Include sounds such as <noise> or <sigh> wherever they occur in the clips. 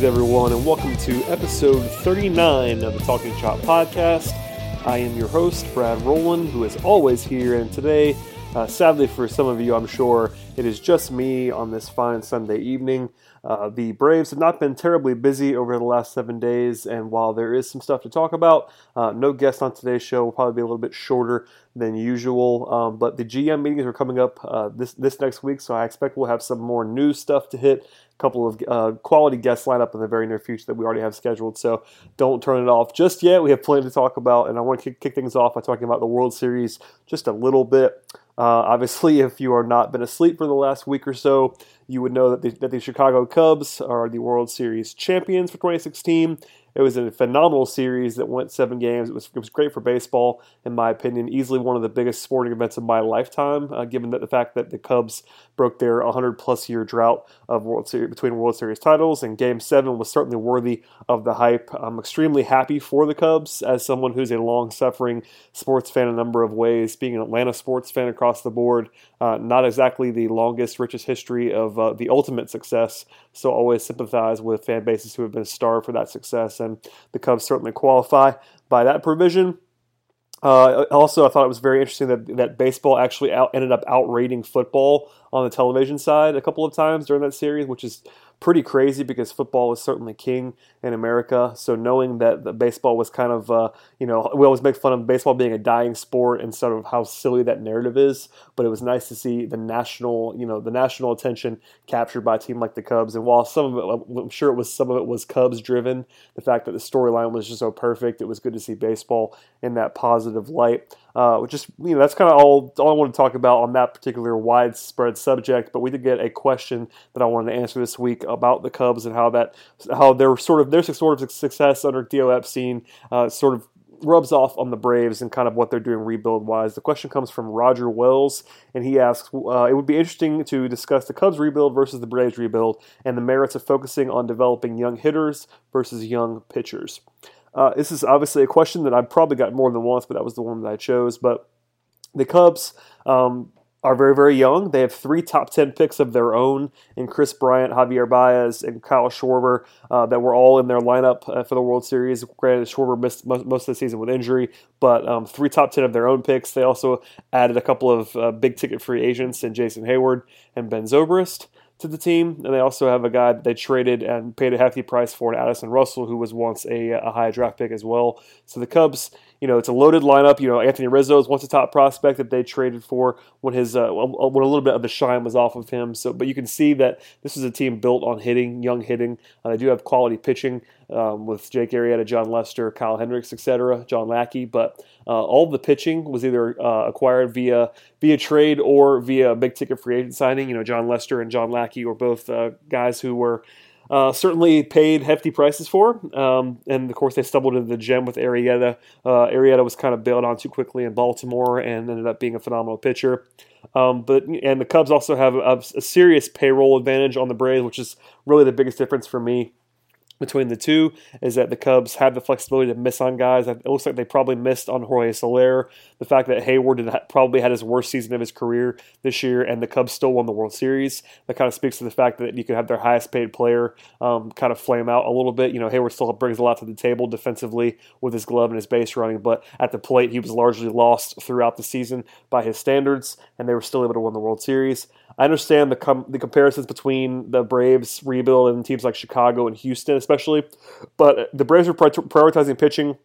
Greetings, everyone, and welcome to episode 39 of the Talking Chop podcast. I am your host, Brad Rowland, who is always here, and today, uh, sadly for some of you, I'm sure, it is just me on this fine Sunday evening. Uh, the Braves have not been terribly busy over the last seven days, and while there is some stuff to talk about, uh, no guest on today's show will probably be a little bit shorter than usual. Um, but the GM meetings are coming up uh, this this next week, so I expect we'll have some more news stuff to hit. A couple of uh, quality guests lined up in the very near future that we already have scheduled. So don't turn it off just yet. We have plenty to talk about, and I want to kick, kick things off by talking about the World Series just a little bit. Uh, obviously, <laughs> if you are not been asleep for the last week or so, you would know that the, that the Chicago Cubs are the World Series champions for 2016. It was a phenomenal series that went seven games. It was, it was great for baseball, in my opinion. Easily one of the biggest sporting events of my lifetime, uh, given that the fact that the Cubs broke their 100 plus year drought of World Series between World Series titles, and Game Seven was certainly worthy of the hype. I'm extremely happy for the Cubs as someone who's a long suffering sports fan in a number of ways, being an Atlanta sports fan across the board. Uh, not exactly the longest, richest history of uh, the ultimate success, so always sympathize with fan bases who have been starved for that success and the Cubs certainly qualify by that provision. Uh, also, I thought it was very interesting that, that baseball actually out, ended up outrating football on the television side a couple of times during that series, which is pretty crazy because football was certainly king in America. So knowing that baseball was kind of, uh, you know, we always make fun of baseball being a dying sport and sort of how silly that narrative is. But it was nice to see the national, you know, the national attention captured by a team like the Cubs. And while some of it, I'm sure it was some of it was Cubs driven, the fact that the storyline was just so perfect, it was good to see baseball in that positive light. Uh, which is, you know, that's kind of all, all I want to talk about on that particular widespread subject. But we did get a question that I wanted to answer this week about the Cubs and how that, how their sort of their sort of success under Theo Epstein uh, sort of rubs off on the Braves and kind of what they're doing rebuild wise. The question comes from Roger Wells, and he asks uh, It would be interesting to discuss the Cubs rebuild versus the Braves rebuild and the merits of focusing on developing young hitters versus young pitchers. Uh, this is obviously a question that I've probably got more than once, but that was the one that I chose. But the Cubs um, are very, very young. They have three top 10 picks of their own in Kris Bryant, Javier Baez, and Kyle Schwarber uh, that were all in their lineup uh, for the World Series. Granted, Schwarber missed most, most of the season with injury, but um, three top 10 of their own picks. They also added a couple of uh, big ticket free agents in Jason Heyward and Ben Zobrist to the team, and they also have a guy that they traded and paid a hefty price for, Addison Russell, who was once a, a high draft pick as well. So the Cubs, you know, it's a loaded lineup. You know, Anthony Rizzo is once a top prospect that they traded for when his uh, when a little bit of the shine was off of him. So, but you can see that this is a team built on hitting, young hitting. Uh, they do have quality pitching um, with Jake Arrieta, Jon Lester, Kyle Hendricks, etc., John Lackey. But uh, all the pitching was either uh, acquired via via trade or via big ticket free agent signing. You know, Jon Lester and John Lackey were both uh, guys who were uh, certainly paid hefty prices for. Um, and of course, they stumbled into the gem with Arrieta. Uh, Arrieta was kind of bailed on too quickly in Baltimore and ended up being a phenomenal pitcher. Um, but and the Cubs also have a, a, serious payroll advantage on the Braves, which is really the biggest difference for me between the two is that the Cubs have the flexibility to miss on guys. It looks like they probably missed on Jorge Soler. The fact that Heyward had probably had his worst season of his career this year, and the Cubs still won the World Series. That kind of speaks to the fact that you could have their highest paid player um, kind of flame out a little bit. You know, Heyward still brings a lot to the table defensively with his glove and his base running, but at the plate, he was largely lost throughout the season by his standards, and they were still able to win the World Series. I understand the com- the comparisons between the Braves rebuild and teams like Chicago and Houston, especially, but the Braves are prioritizing pitching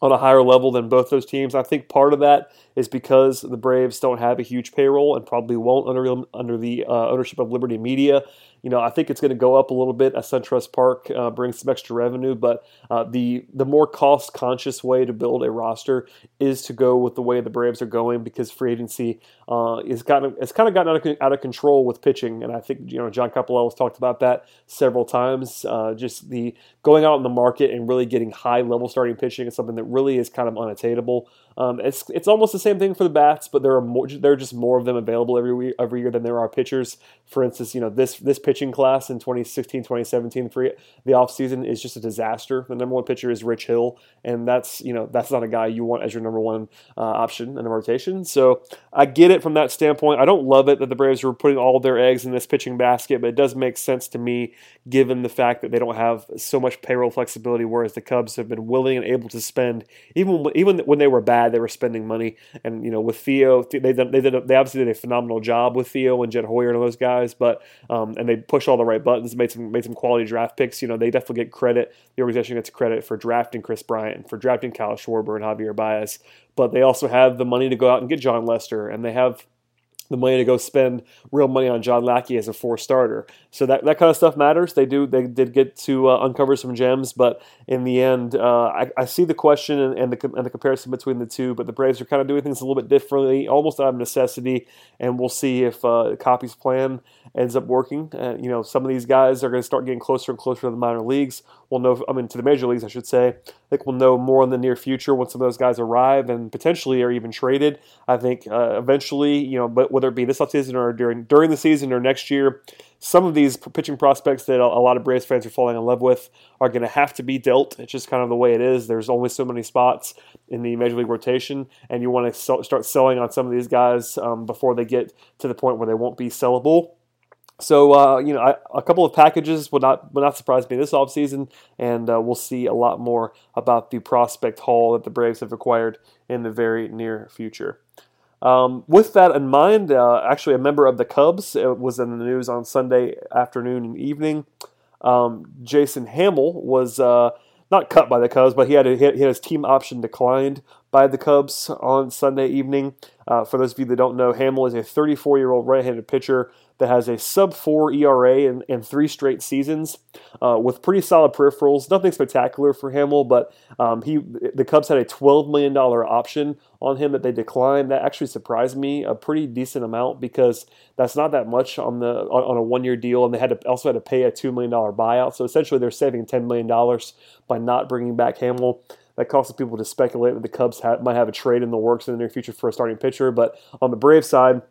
on a higher level than both those teams. I think part of that is because the Braves don't have a huge payroll and probably won't under under the uh, ownership of Liberty Media you know, I think it's going to go up a little bit as SunTrust Park uh, brings some extra revenue, but uh, the the more cost conscious way to build a roster is to go with the way the Braves are going because free agency uh, is gotten it's kind of gotten out of, out of control with pitching, and I think you know John Coppolella has talked about that several times. Uh, just the going out in the market and really getting high level starting pitching is something that really is kind of unattainable Um, it's it's almost the same thing for the bats, but there are more, there are just more of them available every every year than there are pitchers. For instance, you know this this pitching class in 2016, 2017 for the offseason is just a disaster. The number one pitcher is Rich Hill, and that's you know that's not a guy you want as your number one uh, option in the rotation. So I get it from that standpoint. I don't love it that the Braves were putting all their eggs in this pitching basket, but it does make sense to me given the fact that they don't have so much payroll flexibility, whereas the Cubs have been willing and able to spend even even when they were bad, they were spending money. And you know, with Theo, they they did they obviously did a phenomenal job with Theo and Jed Hoyer and those guys, but um, and they pushed all the right buttons, made some made some quality draft picks. You know, they definitely get credit. The organization gets credit for drafting Kris Bryant, and for drafting Kyle Schwarber and Javier Baez, but they also have the money to go out and get Jon Lester, and they have the money to go spend real money on John Lackey as a four starter. So that, that kind of stuff matters. They do they did get to uh, uncover some gems, but in the end, uh, I, I, see the question and, and, the and the comparison between the two. But the Braves are kind of doing things a little bit differently, almost out of necessity, and we'll see if uh, Coppy's plan ends up working. Uh, you know, some of these guys are going to start getting closer and closer to the minor leagues. We'll know, I mean, to the major leagues, I should say. I think we'll know more in the near future once some of those guys arrive and potentially are even traded. I think uh, eventually, you know, but whether it be this offseason or during during the season or next year, some of these pitching prospects that a lot of Braves fans are falling in love with are going to have to be dealt. It's just kind of the way it is. There's only so many spots in the major league rotation, and you want to start selling on some of these guys um, before they get to the point where they won't be sellable. So uh, you know, I, a couple of packages would not would not surprise me this offseason, and uh, we'll see a lot more about the prospect haul that the Braves have acquired in the very near future. Um, with that in mind, uh, actually, a member of the Cubs was in the news on Sunday afternoon and evening. Um, Jason Hammel was uh, not cut by the Cubs, but he had, a, he had his team option declined by the Cubs on Sunday evening. Uh, for those of you that don't know, Hammel is a 34 year old right handed pitcher that has a sub 4 ERA in, in three straight seasons uh, with pretty solid peripherals. Nothing spectacular for Hammel, but um, he the Cubs had a $12 million option on him that they declined. That actually surprised me a pretty decent amount because that's not that much on the on, on a one year deal, and they had to, also had to pay a $2 million buyout. So essentially, they're saving $10 million by not bringing back Hammel that causes people to speculate that the Cubs might have a trade in the works in the near future for a starting pitcher. But on the Brave side,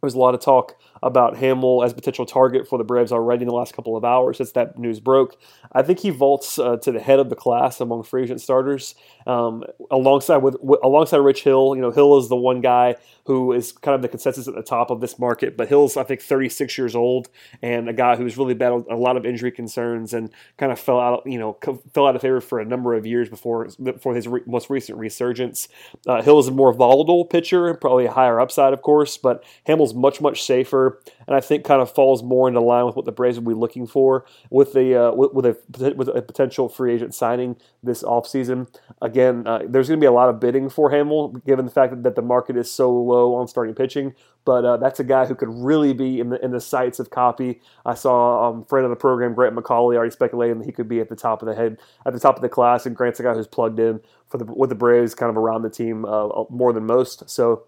there's a lot of talk about Hammel as potential target for the Braves already in the last couple of hours since that news broke. I think he vaults uh, to the head of the class among free agent starters, um, alongside with, alongside Rich Hill. You know, Hill is the one guy who is kind of the consensus at the top of this market, but Hill's I think 36 years old and a guy who's really battled a lot of injury concerns and kind of fell out, you know, fell out of favor for a number of years before before his re- most recent resurgence. Uh, Hill is a more volatile pitcher, probably a higher upside, of course, but Hammel's much much safer and I think kind of falls more into line with what the Braves would be looking for with the uh, with, with, a with a potential free agent signing this offseason. Again, uh, there's going to be a lot of bidding for Hammel, given the fact that, the market is so low on starting pitching. But uh, that's a guy who could really be in the in the sights of Coppy. I saw um, friend of the program Grant McAuley already speculating that he could be at the top of the head at the top of the class, and Grant's a guy who's plugged in for the with the Braves, kind of around the team uh, more than most. So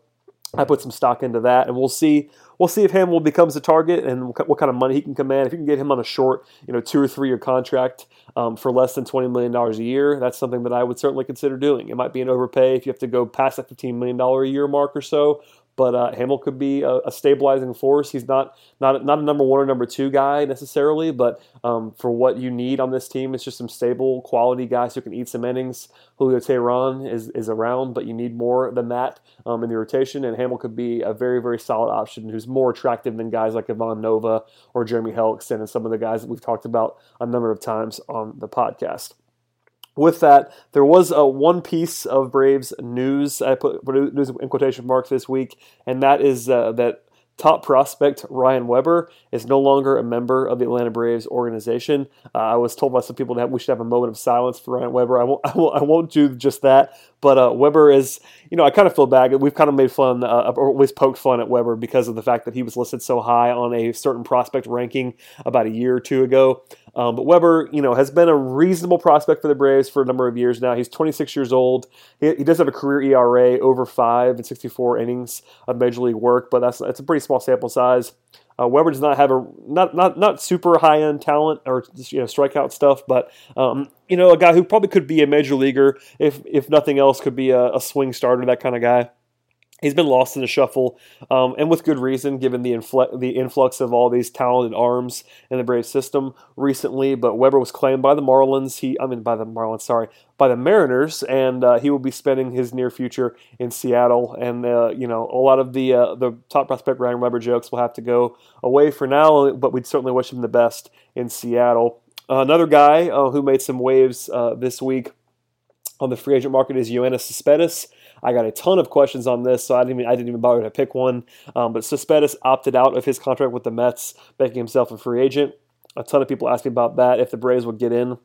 I put some stock into that, and we'll see. We'll see if Hammel becomes a target and what kind of money he can command. If you can get him on a short, you know, two or three year contract um, for less than twenty million dollars a year, that's something that I would certainly consider doing. It might be an overpay if you have to go past that fifteen million dollar a year mark or so, but uh, Hammel could be a, a, stabilizing force. He's not not not a number one or number two guy necessarily, but um, for what you need on this team, it's just some stable, quality guys who can eat some innings. Julio Teheran is is around, but you need more than that um, in the rotation, and Hammel could be a very very solid option who's more attractive than guys like Ivan Nova or Jeremy Hellickson and some of the guys that we've talked about a number of times on the podcast with that, there was uh, one piece of Braves news I put news in quotation marks this week, and that is uh, that top prospect Ryan Weber is no longer a member of the Atlanta Braves organization. Uh, I was told by some people that we should have a moment of silence for Ryan Weber. I won't, <laughs> I won't, I won't do just that. But uh, Weber is, you know, I kind of feel bad. We've kind of made fun, uh, or least poked fun at Weber because of the fact that he was listed so high on a certain prospect ranking about a year or two ago. Um, but Weber, you know, has been a reasonable prospect for the Braves for a number of years now. He's 26 years old. He, he does have a career ERA over five and 64 innings of major league work, but that's that's a pretty small sample size. Uh, Weber does not have a not not not super high end talent or you know strikeout stuff, but um, you know a guy who probably could be a major leaguer if if nothing else could be a, a swing starter, that kind of guy. He's been lost in the shuffle, um, and with good reason, given the, infl- the influx of all these talented arms in the Braves system recently. But Weber was claimed by the Marlins. He, I mean, by the Marlins, sorry, by the Mariners, and uh, he will be spending his near future in Seattle. And uh, you know, a lot of the uh, the top prospect Ryan Weber jokes will have to go away for now. But we'd certainly wish him the best in Seattle. another guy uh, who made some waves uh, this week on the free agent market is Yoenis Cespedes. I got a ton of questions on this, so I didn't even, I didn't even bother to pick one. Um, but Cespedes opted out of his contract with the Mets, making himself a free agent. A ton of people asked me about that, if the Braves would get in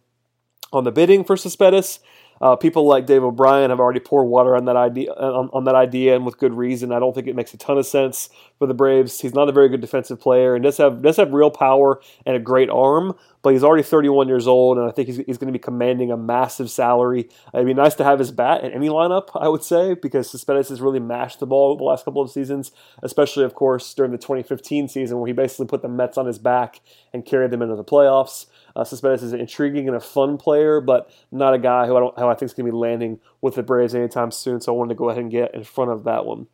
on the bidding for Cespedes. Uh, people like Dave O'Brien have already poured water on that idea, on, on, that idea, and with good reason. I don't think it makes a ton of sense for the Braves. He's not a very good defensive player, and does have does have real power and a great arm. But he's already 31 years old, and I think he's, he's going to be commanding a massive salary. It'd be nice to have his bat in any lineup, I would say, because Cespedes has really mashed the ball the last couple of seasons, especially, of course, during the 2015 season where he basically put the Mets on his back and carried them into the playoffs. Uh, is an intriguing and a fun player, but not a guy who I don't how I think is going to be landing with the Braves anytime soon. So I wanted to go ahead and get in front of that one.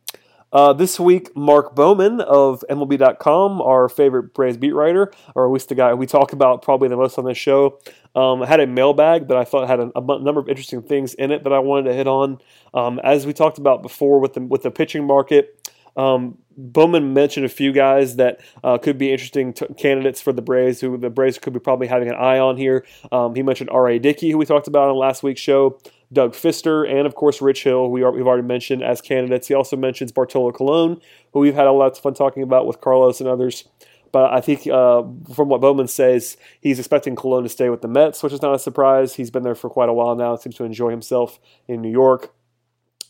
Uh, this week, Mark Bowman of MLB.com, our favorite Braves beat writer, or at least the guy we talk about probably the most on this show, um, had a mailbag that I thought had a, a, number of interesting things in it that I wanted to hit on. Um, as we talked about before with the with the pitching market, um, Bowman mentioned a few guys that uh, could be interesting t- candidates for the Braves, who the Braves could be probably having an eye on here. Um, he mentioned R.A. Dickey, who we talked about on last week's show, Doug Fister, and of course Rich Hill, we we've already mentioned as candidates. He also mentions Bartolo Colon, who we've had a lot of fun talking about with Carlos and others. But I think uh, from what Bowman says, he's expecting Colon to stay with the Mets, which is not a surprise. He's been there for quite a while now. Seems to enjoy himself in New York.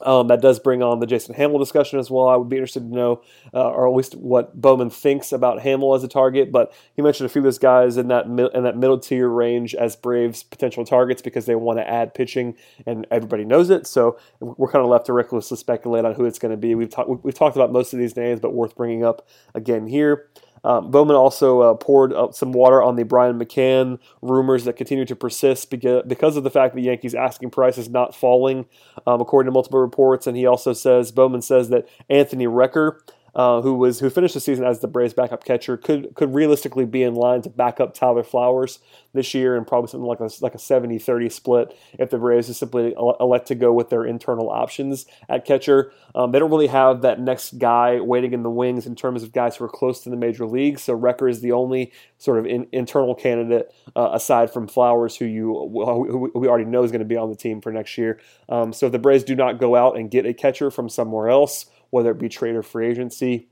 Um, that does bring on the Jason Hammel discussion as well. I would be interested to know, uh, or at least what Bowman thinks about Hammel as a target. But he mentioned a few of those guys in that in that middle tier range as Braves potential targets because they want to add pitching, and everybody knows it. So we're kind of left to recklessly speculate on who it's going to be. We've talked we've talked about most of these names, but worth bringing up again here. Um, Bowman also uh, poured some water on the Brian McCann rumors that continue to persist because of the fact that the Yankees' asking price is not falling, um, according to multiple reports. And he also says Bowman says that Anthony Recker uh, who was who finished the season as the Braves backup catcher, could could realistically be in line to back up Tyler Flowers this year, and probably something like a like a 70-30 split if the Braves just simply elect to go with their internal options at catcher. Um, they don't really have that next guy waiting in the wings in terms of guys who are close to the major leagues. So Recker is the only sort of in, internal candidate uh, aside from Flowers, who you who we already know is going to be on the team for next year. Um, so if the Braves do not go out and get a catcher from somewhere else whether it be trade or free agency.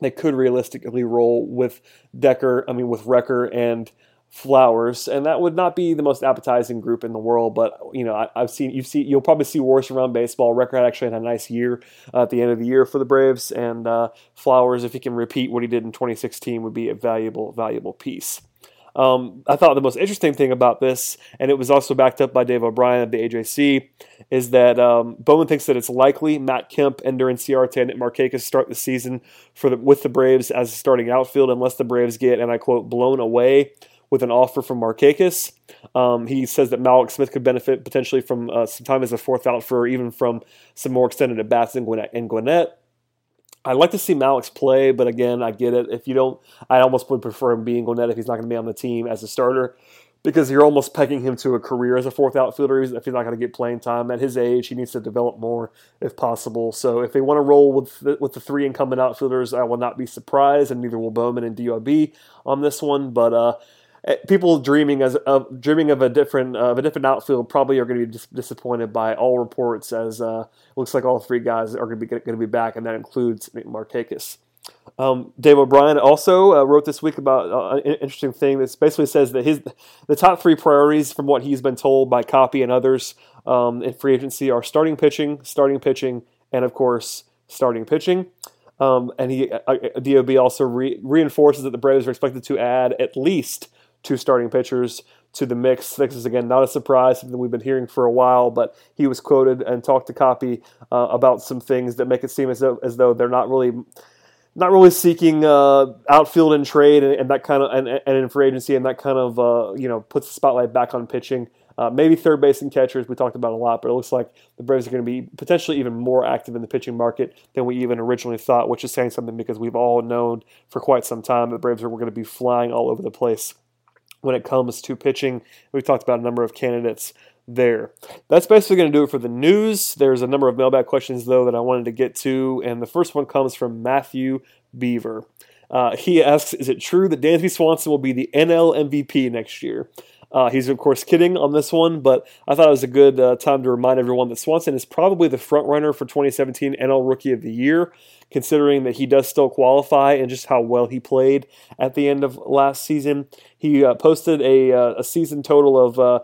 They could realistically roll with Decker, I mean, with Recker and Flowers, and that would not be the most appetizing group in the world. But you know, I, have seen you've seen you'll probably see worse around baseball. Recker had actually had a nice year uh, at the end of the year for the Braves, and uh, Flowers, if he can repeat what he did in 2016, would be a valuable valuable piece. Um, I thought the most interesting thing about this, and it was also backed up by Dave O'Brien of the AJC, is that um, Bowman thinks that it's likely Matt Kemp, and Ender Inciarte, and Markakis start the season for the, with the Braves as starting outfield, unless the Braves get, and I quote, blown away with an offer from Markakis. Um, he says that Mallex Smith could benefit potentially from uh, some time as a fourth outfielder, even from some more extended at bats in Gwinnett. In Gwinnett. I'd like to see Mallex play, but again, I get it. If you don't, I almost would prefer him being Gwinnett if he's not going to be on the team as a starter because you're almost pegging him to a career as a fourth outfielder if he's not going to get playing time at his age. He needs to develop more if possible. So if they want to roll with the, with the three incumbent outfielders, I will not be surprised, and neither will Bowman and DRB on this one. But uh, people dreaming as of dreaming of a different uh, of a different outfield probably are going to be dis- disappointed by all reports as uh, looks like all three guys are going to be going to be back and that includes Markakis. Um, Dave O'Brien also uh, wrote this week about uh, an interesting thing that basically says that his the top three priorities from what he's been told by Coppy and others um, in free agency are starting pitching, starting pitching, and of course starting pitching. Um, and he uh, uh Dob also re- reinforces that the Braves are expected to add at least two starting pitchers to the mix. This is again not a surprise, something we've been hearing for a while, but he was quoted and talked to Coppy uh, about some things that make it seem as though, as though they're not really not really seeking uh, outfield and trade and, and, that kind of and, and in free agency and that kind of uh, you know puts the spotlight back on pitching. Uh, maybe third base and catchers we talked about a lot, but it looks like the Braves are going to be potentially even more active in the pitching market than we even originally thought, which is saying something because we've all known for quite some time that Braves are going to be flying all over the place when it comes to pitching. We've talked about a number of candidates there. That's basically going to do it for the news. There's a number of mailbag questions, though, that I wanted to get to, and the first one comes from Matthew Beaver. Uh, he asks, "Is it true that Dansby Swanson will be the NL MVP next year?" Uh, he's of course kidding on this one, but I thought it was a good uh, time to remind everyone that Swanson is probably the front runner for 2017 NL Rookie of the Year, considering that he does still qualify and just how well he played at the end of last season. He uh, posted a, uh, a season total of uh,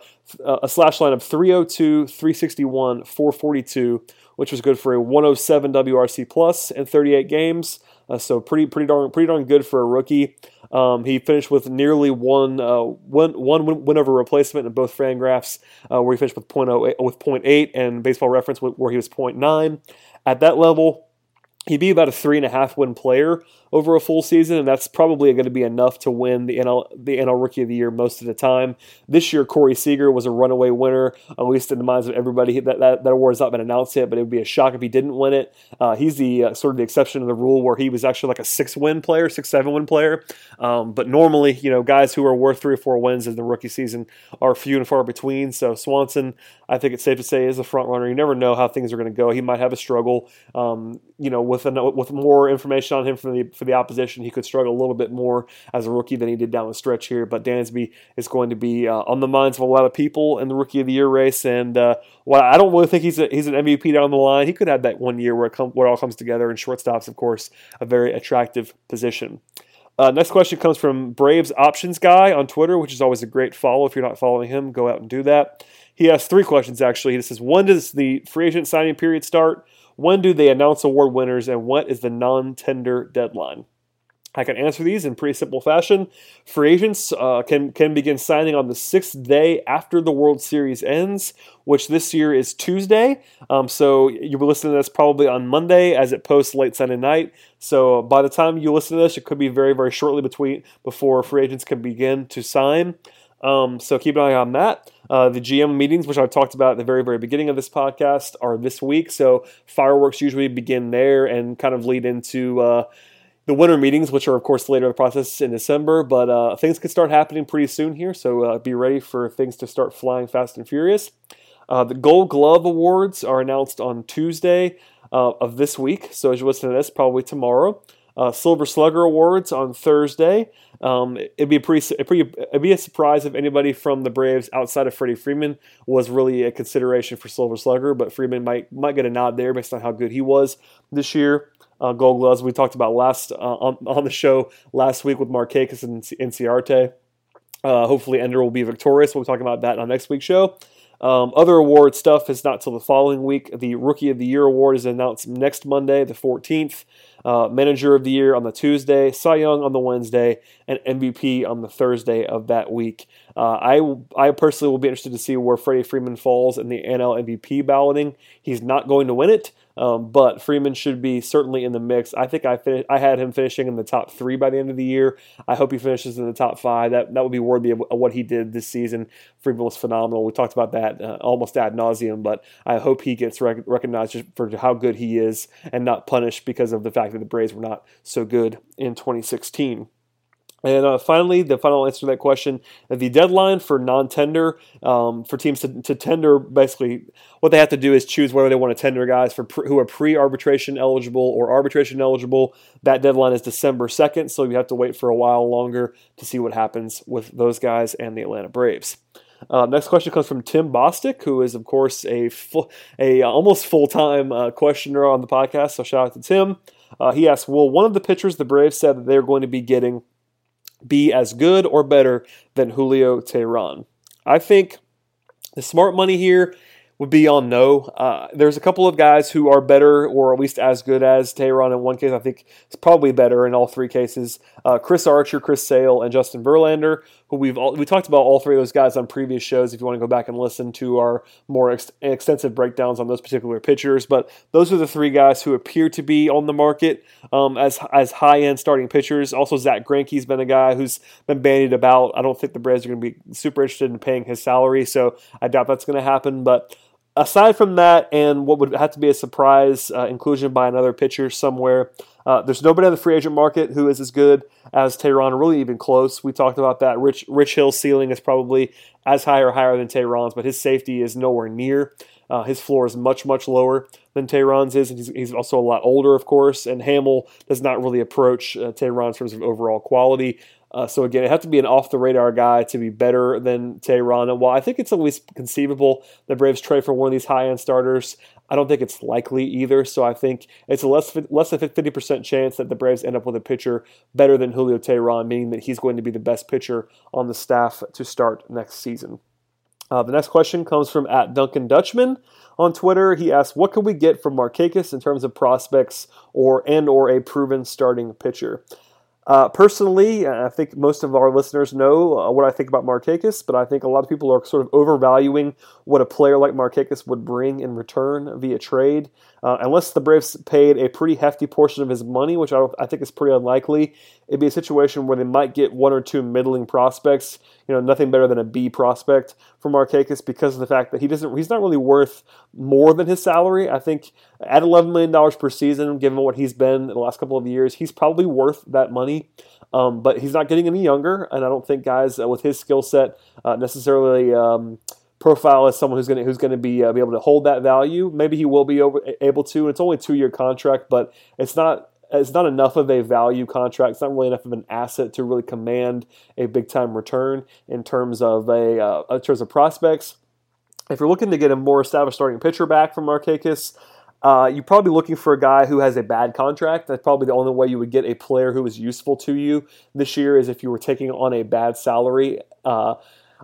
a slash line of 302, 361, 442, which was good for a 107 WRC plus in 38 games. Uh, so pretty pretty darn pretty darn good for a rookie. Um, he finished with nearly one uh, one, one win over replacement in both Fangraphs, uh, where he finished with 0.08, with 0.8 and Baseball Reference where he was 0.9. At that level, he'd be about a three and a half win player over a full season, and that's probably going to be enough to win the NL the NL Rookie of the Year most of the time. This year, Corey Seager was a runaway winner, at least in the minds of everybody. That that, that has not been announced yet, but it would be a shock if he didn't win it. Uh, he's the uh, sort of the exception to the rule where he was actually like a six win player, six seven win player. Um, but normally, you know, guys who are worth three or four wins in the rookie season are few and far between. So Swanson, I think it's safe to say, is a front runner. You never know how things are going to go. He might have a struggle. Um, you know, with an, with more information on him from the for the opposition, he could struggle a little bit more as a rookie than he did down the stretch here. But Dansby is going to be uh, on the minds of a lot of people in the Rookie of the Year race, and uh, well, I don't really think he's a, he's an MVP down the line. He could have that one year where it, come, where it all comes together, and shortstop's, of course, a very attractive position. Uh, next question comes from Braves Options Guy on Twitter, which is always a great follow. If you're not following him, go out and do that. He has three questions actually. He says, When does the free agent signing period start? When do they announce award winners? And what is the non tender deadline? I can answer these in pretty simple fashion. Free agents uh, can can begin signing on the sixth day after the World Series ends, which this year is Tuesday. Um, so you will be listening to this probably on Monday as it posts late Sunday night. So by the time you listen to this, it could be very very shortly between before free agents can begin to sign. Um, so keep an eye on that. Uh, the GM meetings, which I talked about at the very, very beginning of this podcast, are this week. So fireworks usually begin there and kind of lead into uh, the winter meetings, which are, of course, later in the process in December. But uh, things could start happening pretty soon here. So uh, be ready for things to start flying fast and furious. Uh, the Gold Glove Awards are announced on Tuesday uh, of this week. So as you listen to this, probably tomorrow. Silver Slugger Awards on Thursday. Um, it'd be a pretty, a pretty, it'd be a surprise if anybody from the Braves outside of Freddie Freeman was really a consideration for Silver Slugger, but Freeman might might get a nod there based on how good he was this year. Uh, Gold Gloves we talked about last uh, on, on the show last week with Markakis and Inciarte. Uh, hopefully, Ender will be victorious. We'll be talking about that on next week's show. Um, other award stuff is not till the following week. The Rookie of the Year award is announced next Monday, the 14th uh, Manager of the Year on the Tuesday, Cy Young on the Wednesday, and MVP on the Thursday of that week. Uh, I I personally will be interested to see where Freddie Freeman falls in the NL MVP balloting. He's not going to win it, um, but Freeman should be certainly in the mix. I think I fin- I had him finishing in the top three by the end of the year. I hope he finishes in the top five. That that would be worthy of, what he did this season. Freeman was phenomenal. We talked about that uh, almost ad nauseum, but I hope he gets rec- recognized for how good he is and not punished because of the fact that the Braves were not so good in 2016. And uh, finally, the final answer to that question: the deadline for non-tender um, for teams to, to, tender, basically, what they have to do is choose whether they want to tender guys for pre, who are pre-arbitration eligible or arbitration eligible. That deadline is December second, so you have to wait for a while longer to see what happens with those guys and the Atlanta Braves. Uh, next question comes from Tim Bostic, who is, of course, a full, a almost full time uh, questioner on the podcast. So shout out to Tim. Uh, he asks, "Will one of the pitchers the Braves said that they're going to be getting?" Be as good or better than Julio Teheran? I think the smart money here would be on no. Uh, there's a couple of guys who are better or at least as good as Teheran in one case. I think it's probably better in all three cases. Uh, Chris Archer, Chris Sale, and Justin Verlander. Who we've all, we talked about all three of those guys on previous shows. If you want to go back and listen to our more ex- extensive breakdowns on those particular pitchers, but those are the three guys who appear to be on the market um, as as high end starting pitchers. Also, Zack Greinke's been a guy who's been bandied about. I don't think the Braves are going to be super interested in paying his salary, so I doubt that's going to happen. But aside from that, and what would have to be a surprise uh, inclusion by another pitcher somewhere, uh, there's nobody on the free agent market who is as good as Teheran, or really even close. We talked about that. Rich Rich Hill's ceiling is probably as high or higher than Teheran's, but his safety is nowhere near. Uh, his floor is much, much lower than Teheran's is, and he's, he's, also a lot older, of course. And Hammel does not really approach uh, Teheran in terms of overall quality. Uh, so again, it has to be an off the radar guy to be better than Teheran. And while I think it's at least conceivable the Braves trade for one of these high end starters, I don't think it's likely either. So I think it's a less less than fifty percent chance that the Braves end up with a pitcher better than Julio Teheran, meaning that he's going to be the best pitcher on the staff to start next season. Uh, the next question comes from at Duncan Dutchman on Twitter. He asks, "What can we get from Markakis in terms of prospects or and or a proven starting pitcher?" Uh, personally, I think most of our listeners know uh, what I think about Markakis, but I think a lot of people are sort of overvaluing what a player like Markakis would bring in return via trade. Uh, unless the Braves paid a pretty hefty portion of his money, which I, I think is pretty unlikely, it'd be a situation where they might get one or two middling prospects. You know, nothing better than a B prospect for Markakis because of the fact that he doesn't. He's not really worth more than his salary. I think at eleven million dollars per season, given what he's been in the last couple of years, he's probably worth that money. Um, but he's not getting any younger, and I don't think guys uh, with his skill set uh, necessarily. Um, profile as someone who's going to who's to be uh, be able to hold that value. Maybe he will be over, able to. And It's only a two year contract, but it's not it's not enough of a value contract. It's not really enough of an asset to really command a big time return in terms of a uh, in terms of prospects. If you're looking to get a more established starting pitcher back from Markakis, uh, you're probably looking for a guy who has a bad contract. That's probably the only way you would get a player who is useful to you this year is if you were taking on a bad salary. Uh,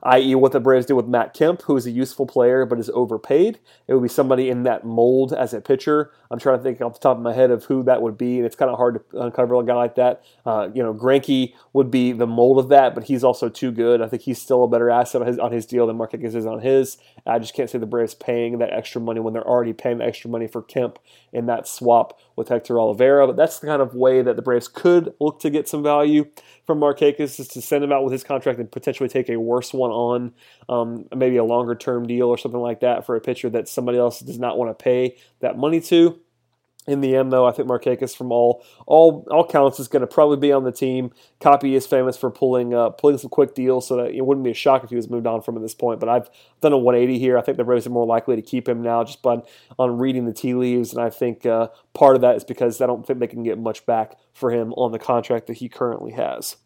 i.e., what the Braves did with Matt Kemp, who is a useful player but is overpaid. It would be somebody in that mold as a pitcher. I'm trying to think off the top of my head of who that would be, and it's kind of hard to uncover a guy like that. Uh, you know, Greinke would be the mold of that, but he's also too good. I think he's still a better asset on his, on his deal than Markakis is on his. I just can't see the Braves paying that extra money when they're already paying the extra money for Kemp in that swap with Hector Olivera. But that's the kind of way that the Braves could look to get some value from Marquez is to send him out with his contract and potentially take a worse one on, um, maybe a longer term deal or something like that for a pitcher that somebody else does not want to pay that money to. In the end, though, I think Markakis, from all all all counts, is going to probably be on the team. Coppy is famous for pulling uh, pulling some quick deals, so that it wouldn't be a shock if he was moved on from at this point. But I've done a 180 here. I think the Braves are more likely to keep him now, just by on reading the tea leaves, and I think uh, part of that is because I don't think they can get much back for him on the contract that he currently has.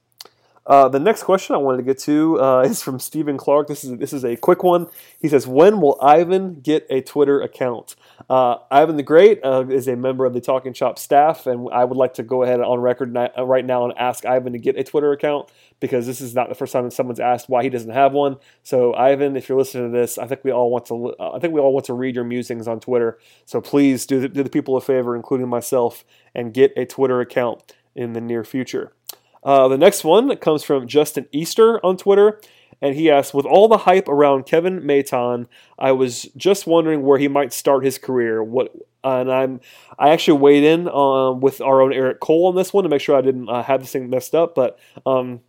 Uh, the next question I wanted to get to uh, <laughs> is from Stephen Clark. This is this is a quick one. He says, "When will Ivan get a Twitter account?" Uh, Ivan the Great uh, is a member of the Talking Chop staff, and I would like to go ahead on record uh, right now and ask Ivan to get a Twitter account because this is not the first time that someone's asked why he doesn't have one. So, Ivan, if you're listening to this, I think we all want to I think we all want to read your musings on Twitter. So please do the, do the people a favor, including myself, and get a Twitter account in the near future. Uh, the next one comes from Justin Easter on Twitter, and he asks, "With all the hype around Kevin Maitan, I was just wondering where he might start his career. What?" and I'm I actually weighed in um, with our own Eric Cole on this one to make sure I didn't uh, have this thing messed up, but um,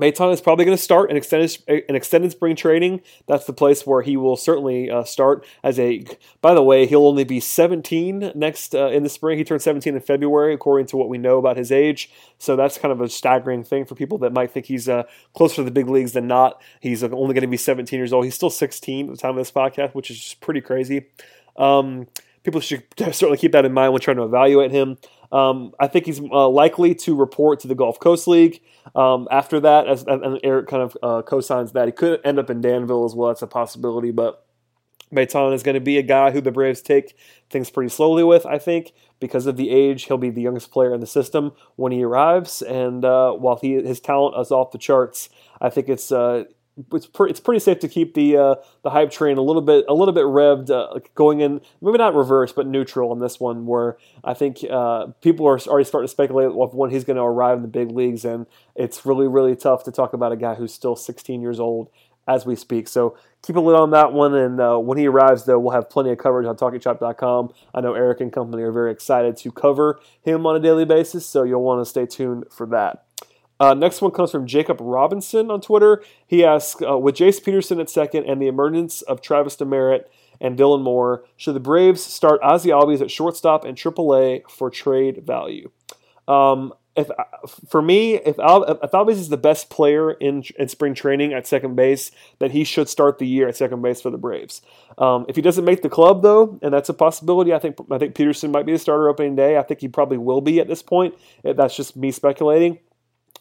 Maitan is probably going to start an extended an extended spring training. That's the place where he will certainly uh, start as a. By the way, he'll only be 17 next uh, in the spring. He turned 17 in February, according to what we know about his age. So that's kind of a staggering thing for people that might think he's uh, closer to the big leagues than not. He's only going to be 17 years old. He's still 16 at the time of this podcast, which is just pretty crazy. Um, people should <laughs> certainly keep that in mind when trying to evaluate him. Um, I think he's uh, likely to report to the Gulf Coast League. Um, after that, as and Eric kind of uh, co-signs that he could end up in Danville as well. That's a possibility, but Maitan is going to be a guy who the Braves take things pretty slowly with. I think because of the age, he'll be the youngest player in the system when he arrives. And uh, while he his talent is off the charts, I think it's uh, it's, pre- it's pretty safe to keep the uh, the hype train a little bit a little bit revved uh, going in maybe not reverse but neutral on this one where I think uh, people are already starting to speculate when he's going to arrive in the big leagues and it's really really tough to talk about a guy who's still 16 years old as we speak. So keep a lid on that one. And uh, when he arrives, though, we'll have plenty of coverage on TalkingChop.com. I know Eric and company are very excited to cover him on a daily basis, so you'll want to stay tuned for that. Uh, next one comes from Jacob Robinson on Twitter. He asks, uh, with Jace Peterson at second and the emergence of Travis Demeritte and Dylan Moore, should the Braves start Ozzie Albies at shortstop and AAA for trade value? Um, if for me, if Al, if Albies is the best player in in spring training at second base, then he should start the year at second base for the Braves. Um, if he doesn't make the club though, and that's a possibility, I think I think Peterson might be the starter opening day. I think he probably will be at this point. That's just me speculating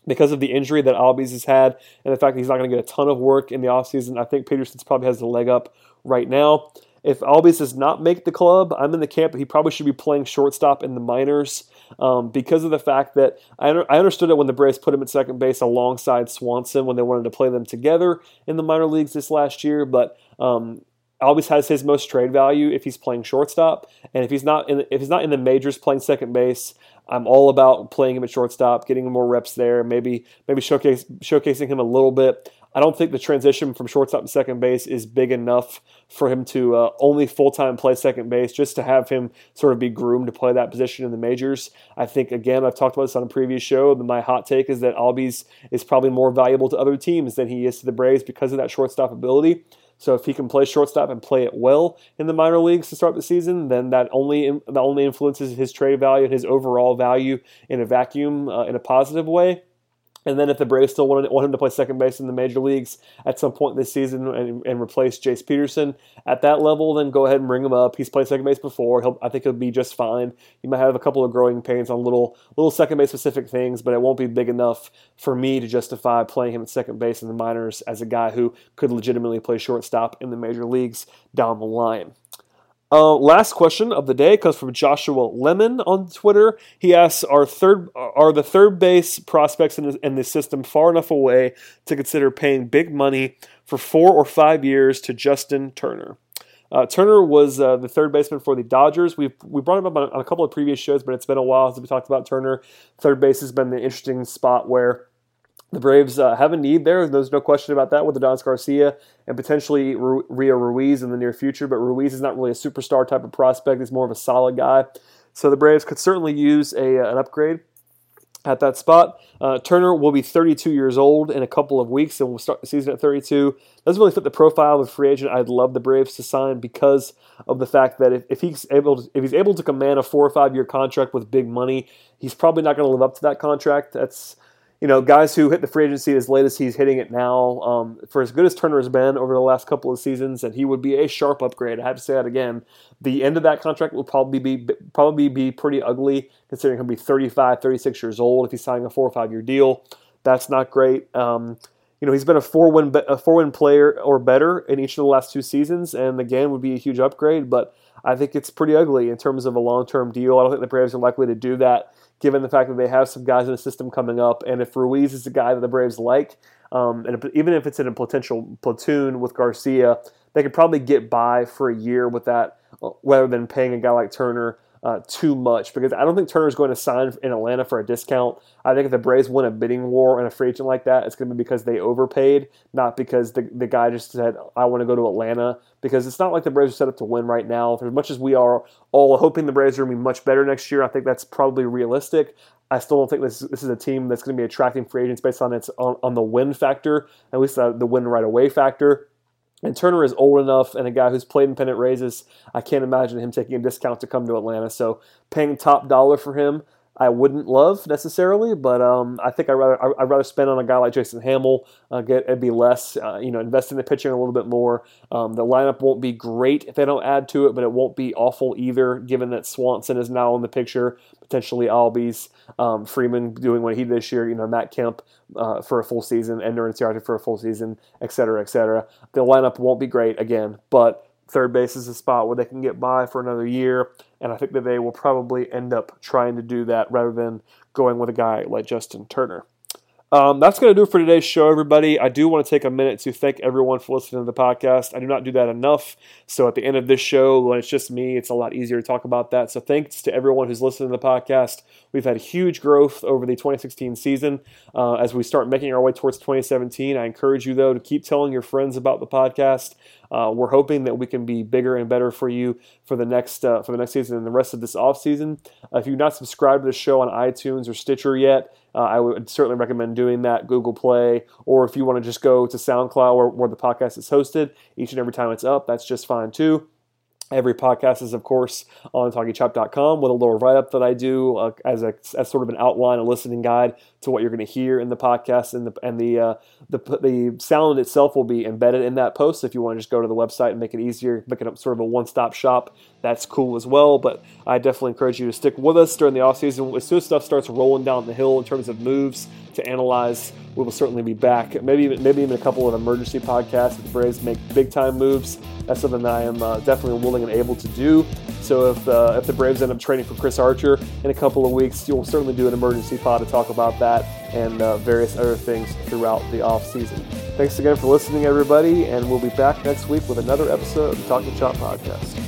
because of the injury that Albies has had and the fact that he's not going to get a ton of work in the offseason. I think Peterson's probably has the leg up right now. If Albies does not make the club, I'm in the camp that he probably should be playing shortstop in the minors um, because of the fact that I, I understood it when the Braves put him at second base alongside Swanson when they wanted to play them together in the minor leagues this last year, but um, Albies has his most trade value if he's playing shortstop, and if he's not in if he's not in the majors playing second base, I'm all about playing him at shortstop, getting him more reps there, maybe maybe showcase, showcasing him a little bit. I don't think the transition from shortstop to second base is big enough for him to uh, only full time play second base, just to have him sort of be groomed to play that position in the majors. I think, again, I've talked about this on a previous show, but my hot take is that Albies is probably more valuable to other teams than he is to the Braves because of that shortstop ability. So if he can play shortstop and play it well in the minor leagues to start the season, then that only that only influences his trade value and his overall value in a vacuum uh, in a positive way. And then if the Braves still want, want him to play second base in the major leagues at some point this season and, and, replace Jace Peterson at that level, then go ahead and bring him up. He's played second base before. He'll, I think he'll be just fine. He might have a couple of growing pains on little little second base specific things, but it won't be big enough for me to justify playing him at second base in the minors as a guy who could legitimately play shortstop in the major leagues down the line. Uh, last question of the day comes from Joshua Lemon on Twitter. He asks, "Are third are the third base prospects in the, in the system far enough away to consider paying big money for four or five years to Justin Turner?" Uh, Turner was uh, the third baseman for the Dodgers. We've we brought him up on, on a couple of previous shows, but it's been a while since we talked about Turner. Third base has been the interesting spot where the Braves uh, have a need there. There's no question about that with Adonis Garcia and potentially Rio Ruiz in the near future. But Ruiz is not really a superstar type of prospect. He's more of a solid guy. So the Braves could certainly use a, uh, an upgrade at that spot. Uh, Turner will be 32 years old in a couple of weeks, and we'll start the season at 32. Doesn't really fit the profile of a free agent I'd love the Braves to sign because of the fact that if, if he's able to, if he's able to command a four or five year contract with big money, he's probably not going to live up to that contract. That's you know, guys who hit the free agency as late as he's hitting it now, um, for as good as Turner has been over the last couple of seasons, and he would be a sharp upgrade. I have to say that again. The end of that contract will probably be probably be pretty ugly, considering he'll be 35, 36 years old if he's signing a four or five year deal. That's not great. Um, you know, he's been a four win a four win player or better in each of the last two seasons, and again would be a huge upgrade. But I think it's pretty ugly in terms of a long term deal. I don't think the Braves are likely to do that given the fact that they have some guys in the system coming up. And if Ruiz is a guy that the Braves like, um, and even if it's in a potential platoon with Garcia, they could probably get by for a year with that, uh, rather than paying a guy like Turner uh, too much because I don't think Turner's going to sign in Atlanta for a discount. I think if the Braves win a bidding war and a free agent like that, it's going to be because they overpaid, not because the, the guy just said, I want to go to Atlanta. Because it's not like the Braves are set up to win right now. For as much as we are all hoping the Braves are going to be much better next year, I think that's probably realistic. I still don't think this, this is a team that's going to be attracting free agents based on its on, on the win factor, at least the, the win right away factor. And Turner is old enough and a guy who's played in pennant races. I can't imagine him taking a discount to come to Atlanta. So paying top dollar for him, I wouldn't love necessarily, but um, I think I rather I'd rather spend on a guy like Jason Hammel. Uh, get it'd be less, uh, you know, invest in the pitching a little bit more. Um, the lineup won't be great if they don't add to it, but it won't be awful either. Given that Swanson is now in the picture, potentially Albies, um, Freeman doing what he did this year, you know, Matt Kemp uh, for a full season, Ender Inciarte for a full season, et cetera, et cetera. The lineup won't be great again, but third base is a spot where they can get by for another year, and I think that they will probably end up trying to do that rather than going with a guy like Justin Turner. Um, that's going to do it for today's show, everybody. I do want to take a minute to thank everyone for listening to the podcast. I do not do that enough. So at the end of this show, when it's just me, it's a lot easier to talk about that. So thanks to everyone who's listening to the podcast. We've had huge growth over the 2016 season. Uh, as we start making our way towards 2017, I encourage you, though, to keep telling your friends about the podcast. Uh, we're hoping that we can be bigger and better for you for the next uh, for the next season and the rest of this off season. If you've not subscribed to the show on iTunes or Stitcher yet, uh, I would certainly recommend doing that. Google Play, or if you want to just go to SoundCloud where, where the podcast is hosted, each and every time it's up, that's just fine too. Every podcast is, of course, on talkingchop.com with a little write up that I do uh, as, a, as sort of an outline, a listening guide to what you're going to hear in the podcast, and the and the, uh, the the sound itself will be embedded in that post. If you want to just go to the website and make it easier, make it sort of a one stop shop, that's cool as well. But I definitely encourage you to stick with us during the off season. As soon as stuff starts rolling down the hill in terms of moves to analyze, we will certainly be back. Maybe even, maybe even a couple of emergency podcasts if the Braves make big time moves. That's something that I am uh, definitely willing and able to do. So if uh, if the Braves end up trading for Chris Archer in a couple of weeks, you'll certainly do an emergency pod to talk about that and uh, various other things throughout the off season. Thanks again for listening, everybody, and we'll be back next week with another episode of the Talking Chop podcast.